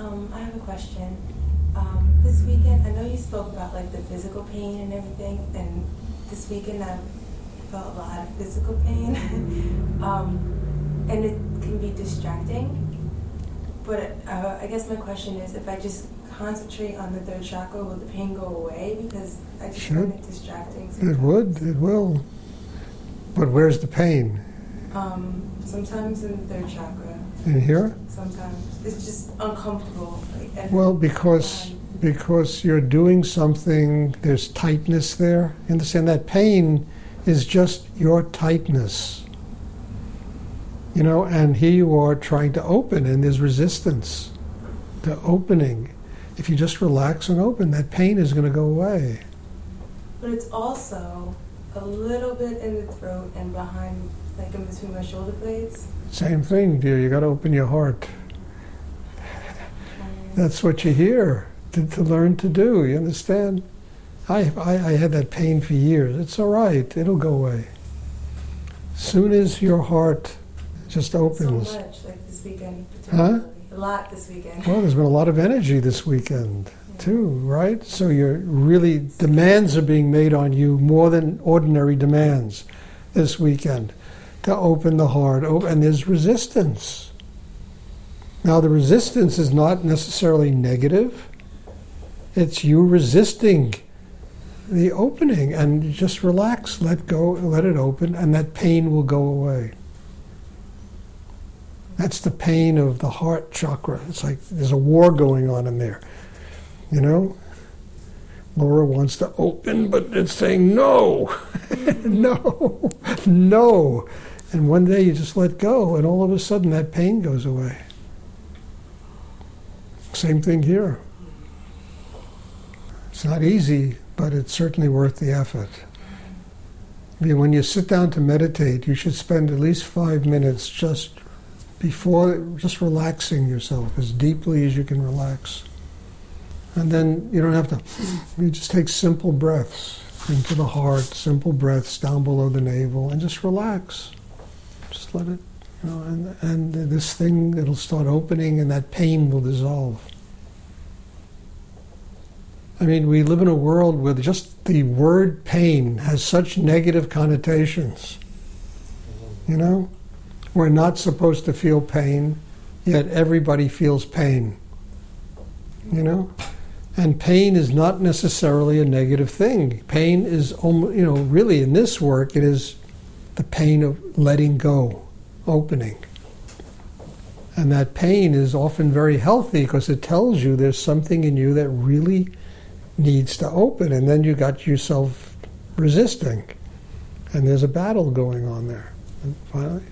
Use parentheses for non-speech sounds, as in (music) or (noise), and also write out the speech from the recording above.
Um, I have a question. Um, this weekend, I know you spoke about like the physical pain and everything, and this weekend I felt a lot of physical pain, (laughs) um, and it can be distracting. But uh, I guess my question is, if I just concentrate on the third chakra, will the pain go away? Because I just Should. find it distracting. It would, it will. But where's the pain? Um, sometimes in the third chakra. In here? Sometimes it's just uncomfortable. Like, Well, because because you're doing something, there's tightness there. You understand that pain is just your tightness. You know, and here you are trying to open, and there's resistance to opening. If you just relax and open, that pain is going to go away. But it's also a little bit in the throat and behind, like in between my shoulder blades. Same thing, dear. You got to open your heart. Um, That's what you hear to, to learn to do. You understand? I, I, I had that pain for years. It's all right. It'll go away. Soon as your heart just opens. So much, like this weekend. Huh? A lot this weekend. Well, there's been a lot of energy this weekend too, right? So you're really demands are being made on you more than ordinary demands this weekend to open the heart. Oh, and there's resistance. Now the resistance is not necessarily negative. It's you resisting the opening and just relax, let go, let it open, and that pain will go away. That's the pain of the heart chakra. It's like there's a war going on in there. You know? Laura wants to open, but it's saying no, (laughs) (laughs) no, no. And one day you just let go, and all of a sudden that pain goes away. Same thing here. It's not easy, but it's certainly worth the effort. I mean, when you sit down to meditate, you should spend at least five minutes just before, just relaxing yourself as deeply as you can relax. And then you don't have to, you just take simple breaths into the heart, simple breaths down below the navel, and just relax. Just let it, you know, and, and this thing, it'll start opening and that pain will dissolve. I mean, we live in a world where just the word pain has such negative connotations. You know? We're not supposed to feel pain, yet everybody feels pain. You know? And pain is not necessarily a negative thing. Pain is, you know, really in this work, it is the pain of letting go, opening. And that pain is often very healthy because it tells you there's something in you that really needs to open. And then you got yourself resisting. And there's a battle going on there. And finally,